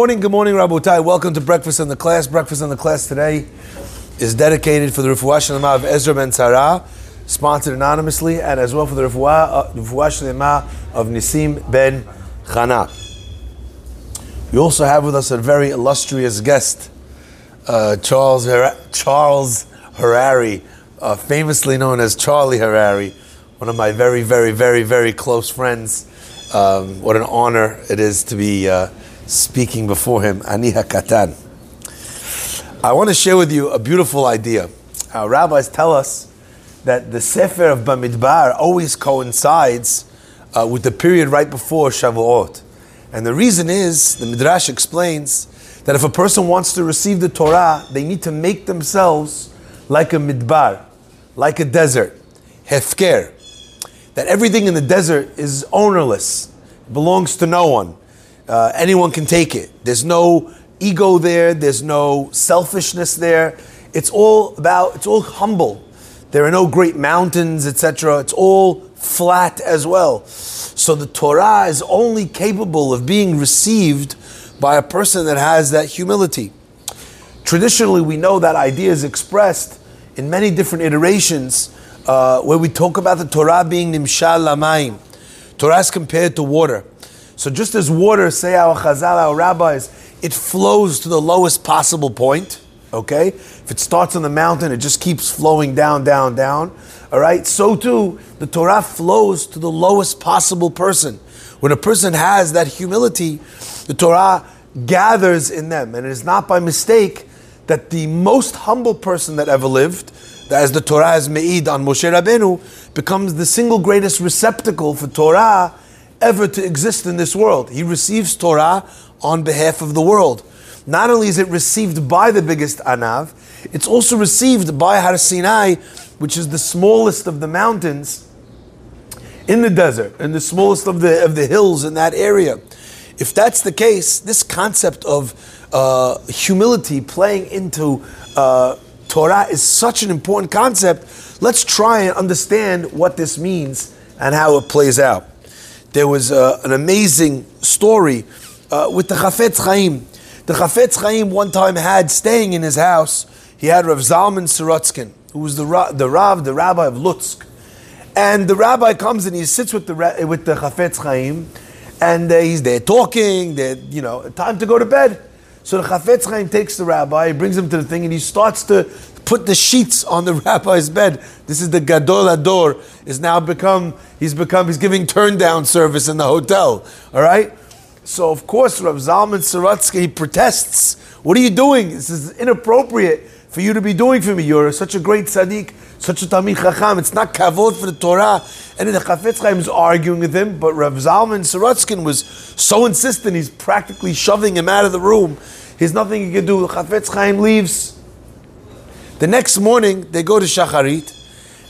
Morning, good morning, Rabotai. Welcome to Breakfast in the Class. Breakfast in the Class today is dedicated for the Refuah Shlema of Ezra Ben Tzara, sponsored anonymously, and as well for the Refuah, uh, Shlema of Nisim Ben Chana. We also have with us a very illustrious guest, uh, Charles, Har- Charles Harary, uh, famously known as Charlie Harary, one of my very, very, very, very close friends. Um, what an honor it is to be uh, speaking before him, Aniha Katan. I want to share with you a beautiful idea. Our rabbis tell us that the Sefer of Bamidbar always coincides uh, with the period right before Shavuot. And the reason is, the Midrash explains, that if a person wants to receive the Torah, they need to make themselves like a midbar, like a desert, hefker. That everything in the desert is ownerless, belongs to no one. Uh, anyone can take it. There's no ego there. There's no selfishness there. It's all about. It's all humble. There are no great mountains, etc. It's all flat as well. So the Torah is only capable of being received by a person that has that humility. Traditionally, we know that idea is expressed in many different iterations uh, where we talk about the Torah being nimshal lamayim. Torah is compared to water. So just as water, say our chazal, our rabbis, it flows to the lowest possible point. Okay, if it starts on the mountain, it just keeps flowing down, down, down. All right, so too the Torah flows to the lowest possible person. When a person has that humility, the Torah gathers in them, and it is not by mistake that the most humble person that ever lived, as the Torah has made on Moshe Rabbeinu, becomes the single greatest receptacle for Torah ever to exist in this world. He receives Torah on behalf of the world. Not only is it received by the biggest Anav, it's also received by Har Sinai, which is the smallest of the mountains in the desert and the smallest of the, of the hills in that area. If that's the case, this concept of uh, humility playing into uh, Torah is such an important concept. Let's try and understand what this means and how it plays out. There was uh, an amazing story uh, with the Chafetz Chaim. The Chafetz Chaim one time had staying in his house, he had Rav Zalman Sorotzkin, who was the, the Rav, the rabbi of Lutsk. And the rabbi comes and he sits with the, with the Chafetz Chaim, and uh, he's there talking, they're, you know, time to go to bed. So the Chafetz Chaim takes the rabbi, he brings him to the thing, and he starts to put the sheets on the rabbi's bed. This is the Gadol Ador, is now become, he's become, he's giving turn down service in the hotel. All right? So of course, Rav Zalman Sorotzky he protests. What are you doing? This is inappropriate for you to be doing for me. You're such a great tzaddik, such a talmid chacham. It's not kavod for the Torah. And the Chafetz Chaim is arguing with him, but Rav Zalman Sorotzkin was so insistent. He's practically shoving him out of the room. There's nothing he can do. The Chafetz Chaim leaves. The next morning, they go to Shacharit,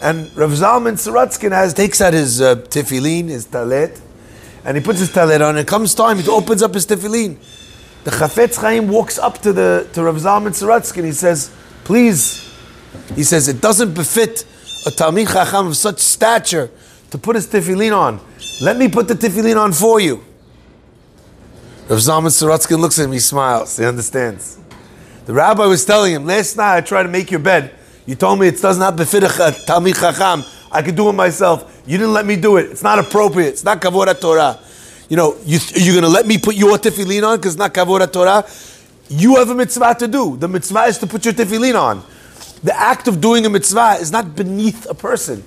and Rav Zalman Sorotzkin has takes out his uh, tefillin, his talet, and he puts his talit on. And it comes time, he opens up his tefillin. The Chafetz Chaim walks up to the to Rav Zalman and he says, "Please," he says, "it doesn't befit a Talmid Chacham of such stature to put his tefillin on. Let me put the tefillin on for you." Rav Zalman Sorotzky looks at him, he smiles, he understands. The rabbi was telling him, "Last night I tried to make your bed. You told me it does not befit a Talmid Chacham." I could do it myself. You didn't let me do it. It's not appropriate. It's not kavod Torah. You know, you, you're going to let me put your tefillin on because it's not kavod Torah. You have a mitzvah to do. The mitzvah is to put your tefillin on. The act of doing a mitzvah is not beneath a person.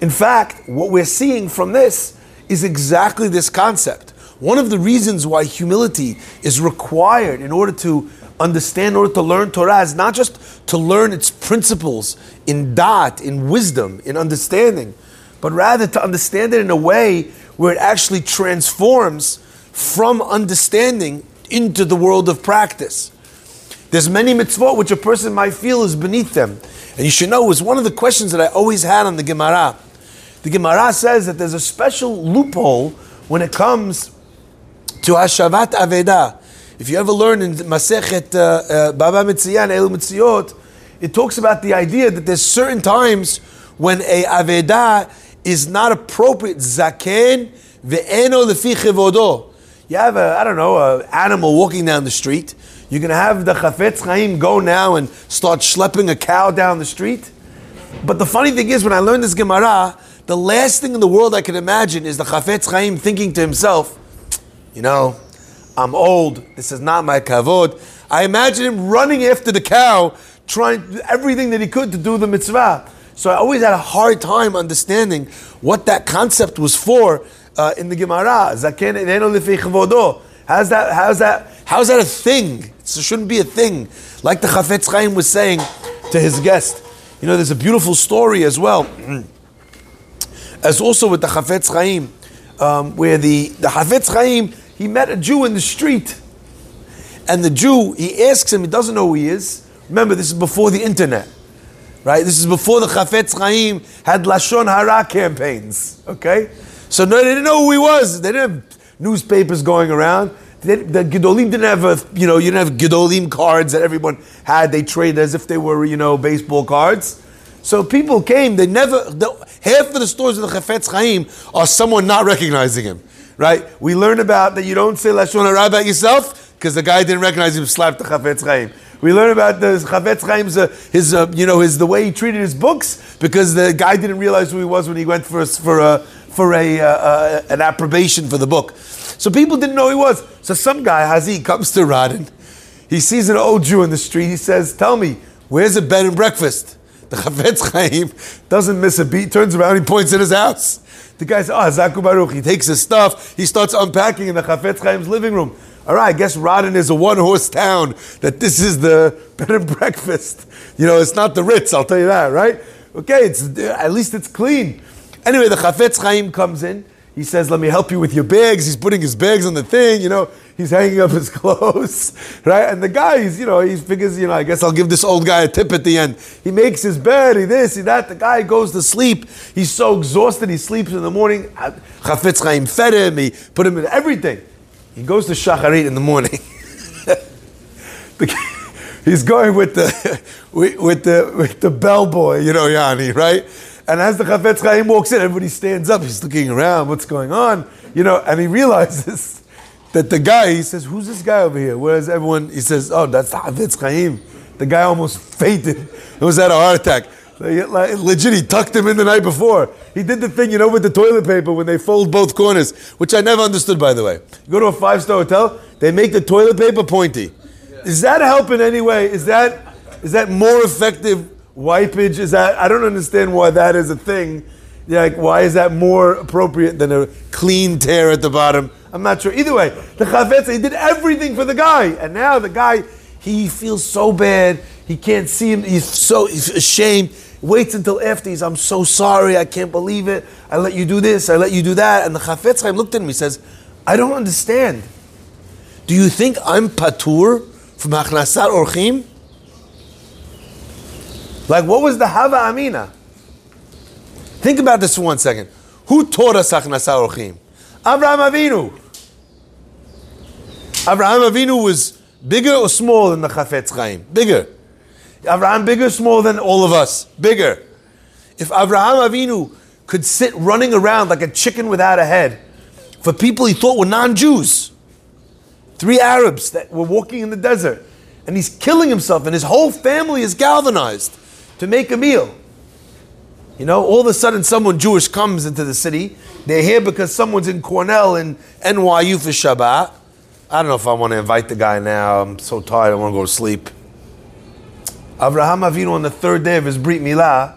In fact, what we're seeing from this is exactly this concept. One of the reasons why humility is required in order to understand, in order to learn Torah, is not just to learn its principles in dat, in wisdom, in understanding, but rather to understand it in a way where it actually transforms from understanding into the world of practice. There's many mitzvot which a person might feel is beneath them. And you should know it was one of the questions that I always had on the Gemara. The Gemara says that there's a special loophole when it comes to Hashavat Aveda. If you ever learn in Masechet uh, uh, Baba Metzia, El Mitziot, it talks about the idea that there's certain times when a Aveda is not appropriate. Zaken ve'eno lefi chivodo. you have a, I don't know, a animal walking down the street. You're going to have the Chafetz Chaim go now and start schlepping a cow down the street. But the funny thing is, when I learned this Gemara, the last thing in the world I can imagine is the Chafetz Chaim thinking to himself, you know, I'm old. This is not my kavod. I imagine him running after the cow, trying everything that he could to do the mitzvah. So I always had a hard time understanding what that concept was for uh, in the Gemara. How's that? How's that? How's that a thing? It shouldn't be a thing. Like the Chafetz Chaim was saying to his guest. You know, there's a beautiful story as well, as also with the Chafetz Chaim, um, where the the Chafetz Chaim he met a Jew in the street, and the Jew he asks him, he doesn't know who he is. Remember, this is before the internet right? This is before the Chafetz Chaim had Lashon Hara campaigns, okay? So no, they didn't know who he was. They didn't have newspapers going around. They, the Gedolim didn't have a, you know, you didn't have Gedolim cards that everyone had. They traded as if they were, you know, baseball cards. So people came. They never. The, half of the stories of the Chafetz Chaim are someone not recognizing him, right? We learn about that you don't say Lashon Hara about yourself because the guy didn't recognize him, slapped the Chafetz Chaim. We learn about the Chafetz Chaim's, uh, his, uh, you know, his the way he treated his books because the guy didn't realize who he was when he went for a, for a, for a, uh, uh, an approbation for the book. So people didn't know he was. So some guy, Hazi, comes to Radin. He sees an old Jew in the street. He says, "Tell me, where's a bed and breakfast?" The Chafetz Chaim doesn't miss a beat. Turns around, he points at his house. The guy says, "Oh, ah, Zaku Baruch." He takes his stuff. He starts unpacking in the Chafetz Chaim's living room. All right, I guess Radin is a one horse town, that this is the bed and breakfast. You know, it's not the Ritz, I'll tell you that, right? Okay, it's, at least it's clean. Anyway, the Chafetz Chaim comes in. He says, Let me help you with your bags. He's putting his bags on the thing, you know, he's hanging up his clothes, right? And the guy, he's, you know, he figures, you know, I guess I'll give this old guy a tip at the end. He makes his bed, he this, he that. The guy goes to sleep. He's so exhausted, he sleeps in the morning. Chafetz Chaim fed him, he put him in everything. He goes to Shacharit in the morning. he's going with the with the with the bellboy, you know, Yanni, right? And as the Chafetz Chaim walks in, everybody stands up. He's looking around, what's going on, you know? And he realizes that the guy. He says, "Who's this guy over here?" Whereas everyone, he says, "Oh, that's the Chafetz Chaim." The guy almost fainted. It was at a heart attack. Like, legit, he tucked him in the night before. He did the thing, you know, with the toilet paper when they fold both corners, which I never understood, by the way. You go to a five star hotel, they make the toilet paper pointy. Is that help in any way? Is that is that more effective wipage? Is that I don't understand why that is a thing. Like, why is that more appropriate than a clean tear at the bottom? I'm not sure. Either way, the Chafetz, he did everything for the guy, and now the guy, he feels so bad. He can't see him. He's so ashamed waits until after he's, I'm so sorry, I can't believe it. I let you do this, I let you do that. And the Chafetz Chaim looked at him, he says, I don't understand. Do you think I'm patur from Achnasat Orchim? Like, what was the Hava Amina? Think about this for one second. Who taught us Achnasat Orchim? Avraham Avinu. Avraham Avinu was bigger or smaller than the Chafetz Chaim? Bigger. Abraham bigger, smaller than all of us? Bigger. If Abraham Avinu could sit running around like a chicken without a head for people he thought were non-Jews, three Arabs that were walking in the desert, and he's killing himself, and his whole family is galvanized to make a meal. You know, all of a sudden someone Jewish comes into the city. They're here because someone's in Cornell and NYU for Shabbat. I don't know if I want to invite the guy now. I'm so tired. I want to go to sleep. Avraham Avinu on the third day of his Brit Milah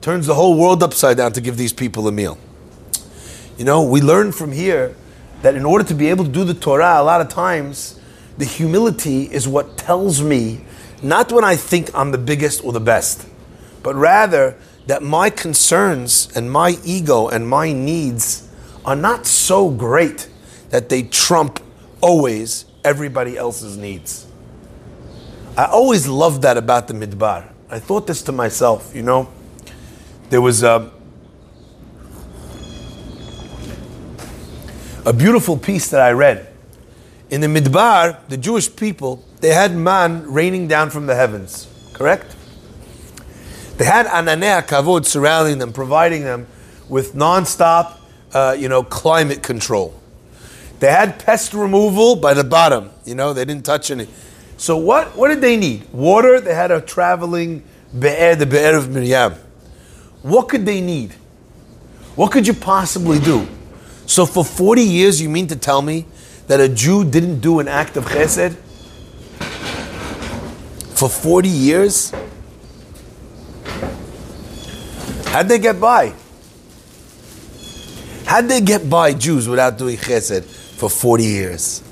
turns the whole world upside down to give these people a meal. You know, we learn from here that in order to be able to do the Torah, a lot of times the humility is what tells me not when I think I'm the biggest or the best, but rather that my concerns and my ego and my needs are not so great that they trump always everybody else's needs. I always loved that about the Midbar. I thought this to myself, you know. There was a, a beautiful piece that I read. In the Midbar, the Jewish people, they had man raining down from the heavens, correct? They had Ananei Kavod surrounding them, providing them with non-stop, uh, you know, climate control. They had pest removal by the bottom. You know, they didn't touch any. So what, what did they need? Water. They had a traveling be'er, the be'er of Miriam. What could they need? What could you possibly do? So for 40 years, you mean to tell me that a Jew didn't do an act of chesed? For 40 years? How'd they get by? How'd they get by Jews without doing chesed for 40 years?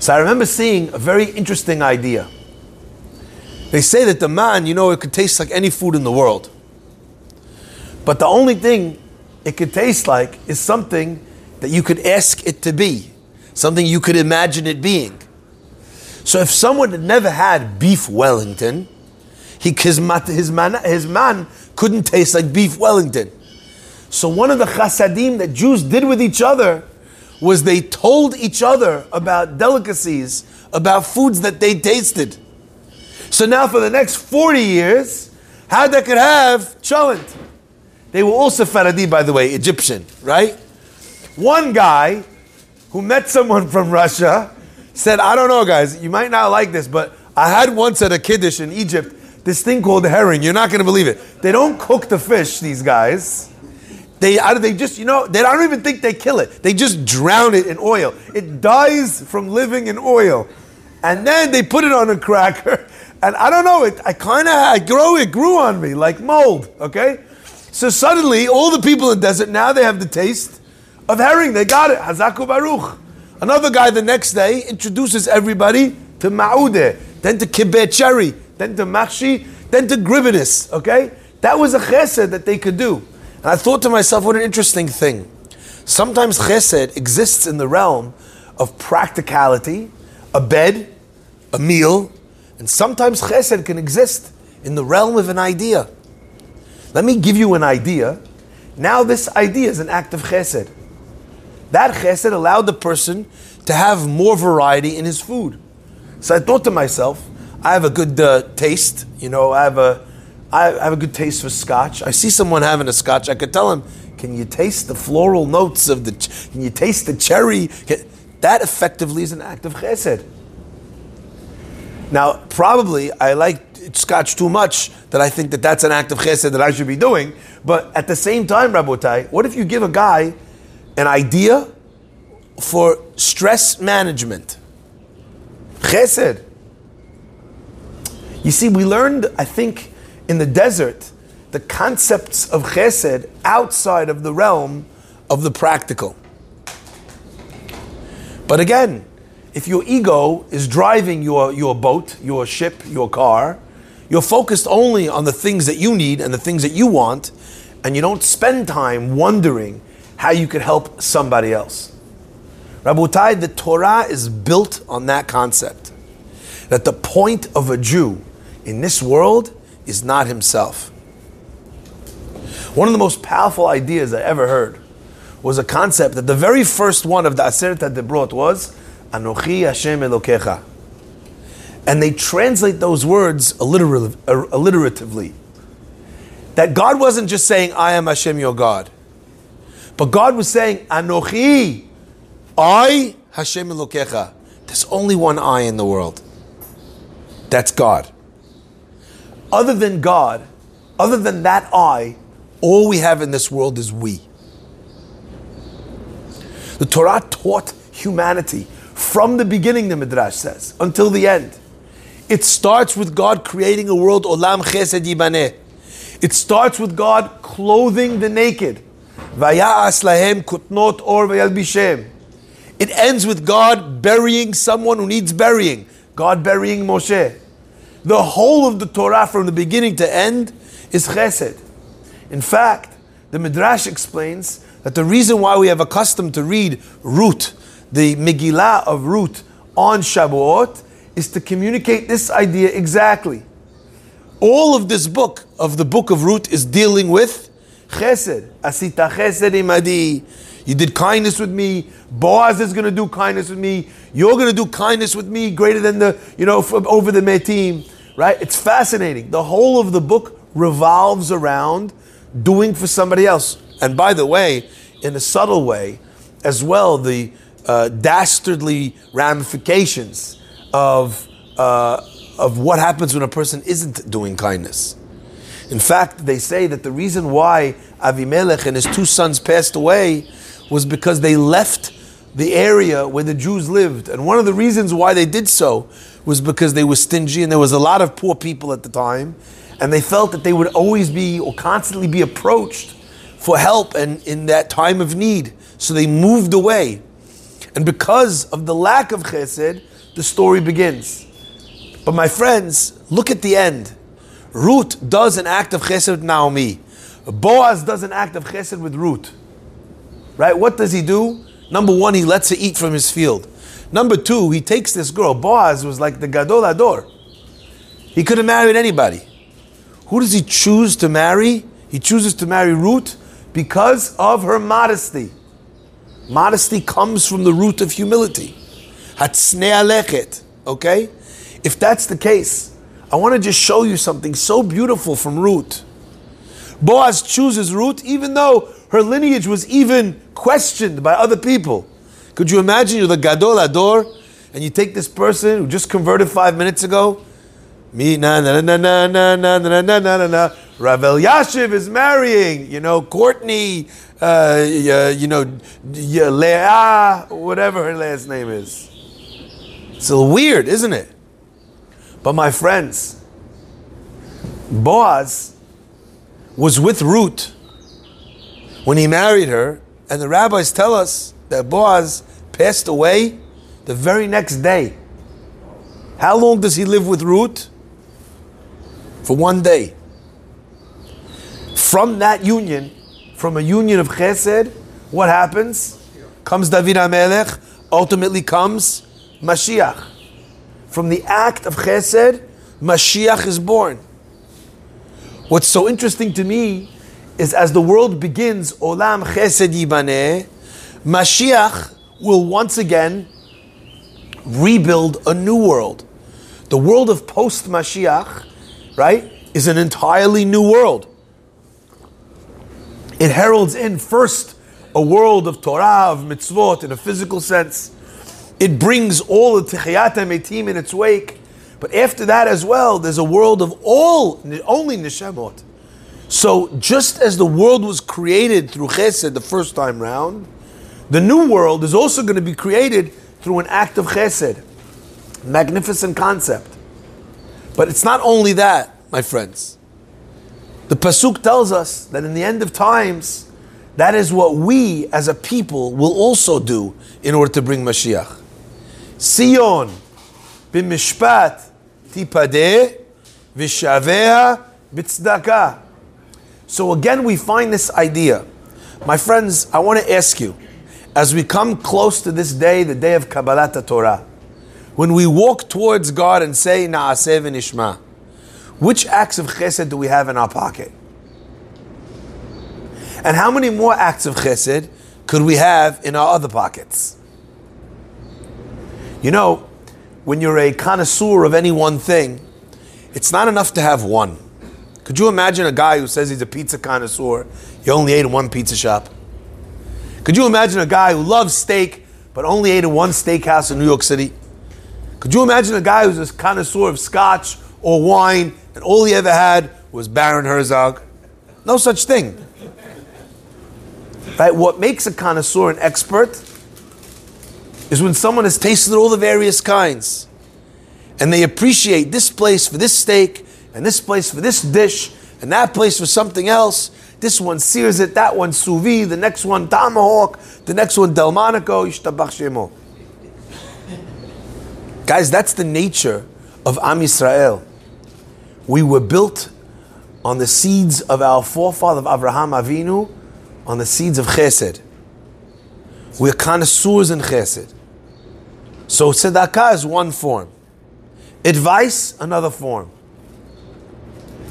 So I remember seeing a very interesting idea. They say that the man, you know, it could taste like any food in the world. But the only thing it could taste like is something that you could ask it to be, something you could imagine it being. So if someone had never had beef Wellington, he, his, his, man, his man couldn't taste like beef Wellington. So one of the chasadim that Jews did with each other was they told each other about delicacies, about foods that they tasted. So now for the next 40 years, how they could have cholent. They were also Faradi, by the way, Egyptian, right? One guy who met someone from Russia said, I don't know, guys, you might not like this, but I had once at a Kiddush in Egypt this thing called herring. You're not going to believe it. They don't cook the fish, these guys. They, they just, you know, they don't even think they kill it. They just drown it in oil. It dies from living in oil. And then they put it on a cracker. And I don't know, it, I kind of, I grow, it grew on me like mold, okay? So suddenly, all the people in the desert, now they have the taste of herring. They got it. Hazaku Baruch. Another guy the next day introduces everybody to ma'udeh, then to kibbeh cherry, then to machshi, then to gribinus, okay? That was a chesed that they could do. And I thought to myself, what an interesting thing. Sometimes chesed exists in the realm of practicality, a bed, a meal, and sometimes chesed can exist in the realm of an idea. Let me give you an idea. Now, this idea is an act of chesed. That chesed allowed the person to have more variety in his food. So I thought to myself, I have a good uh, taste. You know, I have a, I have a good taste for scotch. I see someone having a scotch. I could tell him, "Can you taste the floral notes of the? Can you taste the cherry?" That effectively is an act of chesed. Now, probably I like scotch too much that I think that that's an act of chesed that I should be doing. But at the same time, Rabotai, what if you give a guy an idea for stress management? Chesed. You see, we learned, I think, in the desert, the concepts of chesed outside of the realm of the practical. But again, if your ego is driving your, your boat, your ship, your car, you're focused only on the things that you need and the things that you want, and you don't spend time wondering how you could help somebody else. Rabotai, the Torah is built on that concept that the point of a Jew in this world is not himself. One of the most powerful ideas I ever heard was a concept that the very first one of the Aseret HaDibrot was Anochi Hashem Elokecha and they translate those words alliteratively. That God wasn't just saying, I am Hashem your God, but God was saying, Anochi, I, Hashem Elokecha. There's only one I in the world. That's God. Other than God, other than that I, all we have in this world is we. The Torah taught humanity from the beginning, the Midrash says, until the end. It starts with God creating a world, Olam Chesed Yibaneh. It starts with God clothing the naked. Vaya'as lahem kutnot or vayalbishem. It ends with God burying someone who needs burying. God burying Moshe. The whole of the Torah from the beginning to end is chesed. In fact, the Midrash explains that the reason why we have a custom to read Ruth, the Megillah of Ruth, on Shavuot, is to communicate this idea exactly. All of this book of the book of Ruth is dealing with chesed. Asita chesed imadi. You did kindness with me. Boaz is going to do kindness with me. You're going to do kindness with me greater than the, you know, over the metim. Right? It's fascinating. The whole of the book revolves around doing for somebody else. And by the way, in a subtle way, as well the uh, dastardly ramifications of, uh, of what happens when a person isn't doing kindness. In fact, they say that the reason why Avimelech and his two sons passed away was because they left the area where the Jews lived. And one of the reasons why they did so was because they were stingy and there was a lot of poor people at the time. And they felt that they would always be or constantly be approached for help and in that time of need. So they moved away. And because of the lack of chesed, the story begins. But my friends, look at the end. Ruth does an act of chesed with Naomi. Boaz does an act of chesed with Ruth. Right? What does he do? Number one, he lets her eat from his field. Number two, he takes this girl. Boaz was like the Gadol Ador. He could have married anybody. Who does he choose to marry? He chooses to marry Ruth because of her modesty. Modesty comes from the root of humility. Hatsnei Okay? If that's the case, I want to just show you something so beautiful from Ruth. Boaz chooses Ruth even though her lineage was even questioned by other people. Could you imagine you're the Gadol Ador and you take this person who just converted five minutes ago? Me na na na na na na na na na na na. Rav Elyashiv is marrying, you know, Courtney, uh, you know, Leah, whatever her last name is. It's a little weird, isn't it? But my friends, Boaz was with Ruth when he married her, and the rabbis tell us that Boaz passed away the very next day. How long does he live with Ruth? For one day. From that union, from a union of chesed, what happens? Comes David HaMelech, ultimately comes Mashiach. From the act of chesed, Mashiach is born. What's so interesting to me is as the world begins, Olam Chesed Yibaneh, Mashiach will once again rebuild a new world. The world of post Mashiach, right, is an entirely new world. It heralds in first a world of Torah, of mitzvot, in a physical sense. It brings all the Techiyat Metim in its wake. But after that as well, there's a world of all, only Neshamot. So just as the world was created through Chesed the first time round, the new world is also going to be created through an act of Chesed. Magnificent concept. But it's not only that, my friends. The Pasuk tells us that in the end of times, that is what we as a people will also do in order to bring Mashiach. Sion b'mishpat tipadeh v'shaveh b'tzedakah. So again, we find this idea. My friends, I want to ask you, as we come close to this day, the day of Kabbalat Torah, when we walk towards God and say Naaseh v'nishma, which acts of chesed do we have in our pocket? And how many more acts of chesed could we have in our other pockets? You know, when you're a connoisseur of any one thing, it's not enough to have one. Could you imagine a guy who says he's a pizza connoisseur? He only ate in one pizza shop. Could you imagine a guy who loves steak but only ate at one steakhouse in New York City? Could you imagine a guy who's a connoisseur of scotch or wine and all he ever had was Baron Herzog? No such thing. Right? What makes a connoisseur an expert is when someone has tasted all the various kinds and they appreciate this place for this steak and this place for this dish, and that place for something else. This one sears it, that one sous vide, the next one tomahawk, the next one Delmonico, Yishtabach Shemo. Guys, that's the nature of Am Yisrael. We were built on the seeds of our forefather of Abraham Avinu, on the seeds of Chesed. We're connoisseurs in Chesed. So tzedakah is one form. Advice, another form.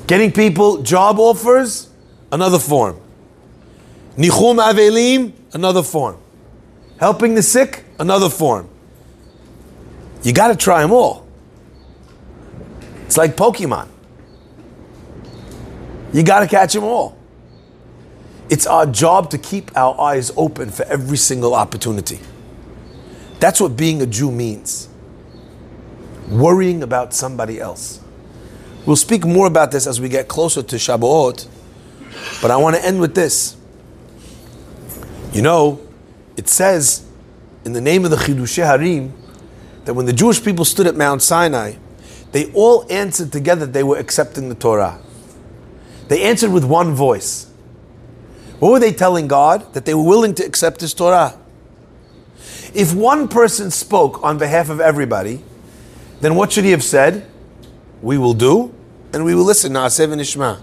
Getting people job offers, another form. Nichum Avelim, another form. Helping the sick, another form. You got to try them all. It's like Pokemon. You got to catch them all. It's our job to keep our eyes open for every single opportunity. That's what being a Jew means. Worrying about somebody else. We'll speak more about this as we get closer to Shavuot, but I want to end with this. You know, it says in the name of the Chidushei Harim that when the Jewish people stood at Mount Sinai, they all answered together that they were accepting the Torah. They answered with one voice. What were they telling God? That they were willing to accept His Torah. If one person spoke on behalf of everybody, then what should he have said? We will do, and we will listen. Na'aseh v'nishma.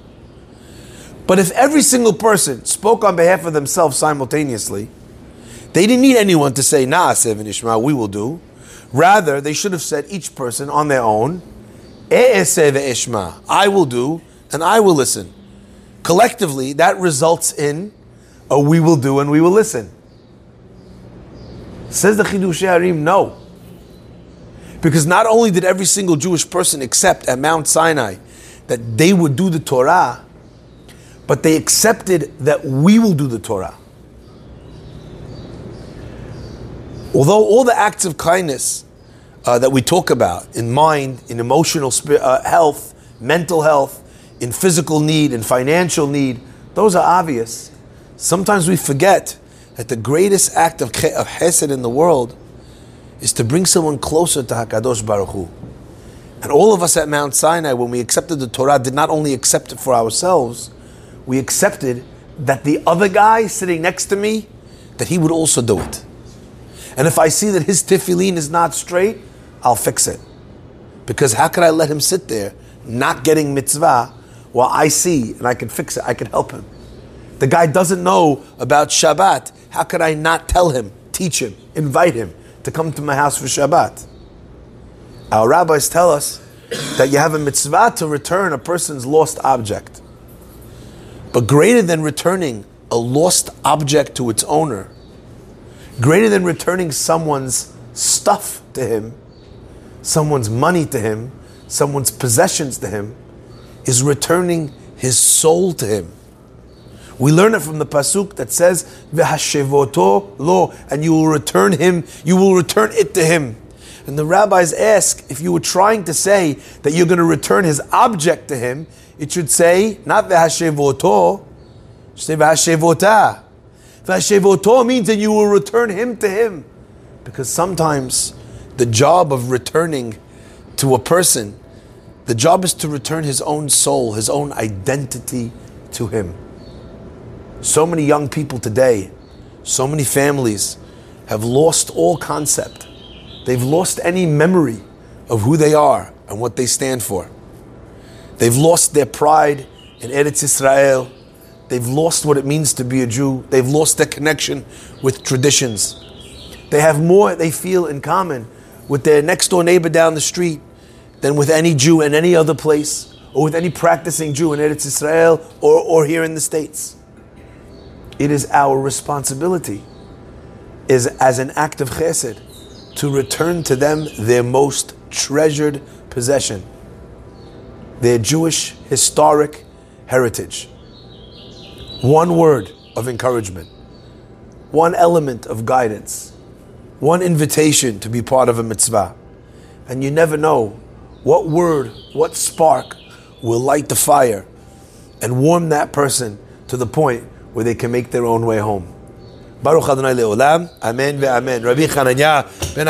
But if every single person spoke on behalf of themselves simultaneously, they didn't need anyone to say Na'aseh v'nishma, we will do. Rather, they should have said each person on their own, eh, v'ishma, I will do, and I will listen collectively, that results in a we will do and we will listen. Says the Chidushei Harim, no. Because not only did every single Jewish person accept at Mount Sinai that they would do the Torah, but they accepted that we will do the Torah. Although all the acts of kindness uh, that we talk about in mind, in emotional uh, health, mental health, in physical need, in financial need, those are obvious. Sometimes we forget that the greatest act of, of chesed in the world is to bring someone closer to Hakadosh Baruch Hu. And all of us at Mount Sinai, when we accepted the Torah, did not only accept it for ourselves, we accepted that the other guy sitting next to me, that he would also do it. And if I see that his tefillin is not straight, I'll fix it. Because how could I let him sit there, not getting mitzvah, well, I see and I can fix it, I can help him. The guy doesn't know about Shabbat. How could I not tell him, teach him, invite him to come to my house for Shabbat? Our rabbis tell us that you have a mitzvah to return a person's lost object. But greater than returning a lost object to its owner, greater than returning someone's stuff to him, someone's money to him, someone's possessions to him, is returning his soul to him. We learn it from the pasuk that says, "V'hashevoto lo," and you will return him. You will return it to him. And the rabbis ask if you were trying to say that you're going to return his object to him, it should say not v'hashevoto, say v'hashevota. V'hashevoto means that you will return him to him, because sometimes the job of returning to a person the job is to return his own soul, his own identity to him. So many young people today, so many families have lost all concept. They've lost any memory of who they are and what they stand for. They've lost their pride in Eretz Israel. They've lost what it means to be a Jew. They've lost their connection with traditions. They have more they feel in common with their next door neighbor down the street than with any Jew in any other place, or with any practicing Jew in Eretz Israel or, or here in the States. It is our responsibility, is as an act of chesed, to return to them their most treasured possession, their Jewish historic heritage. One word of encouragement, one element of guidance, one invitation to be part of a mitzvah. And you never know what word, what spark will light the fire and warm that person to the point where they can make their own way home. Baruch Adonai Le'olam. Amen ve'amen. Rabbi Chananya ben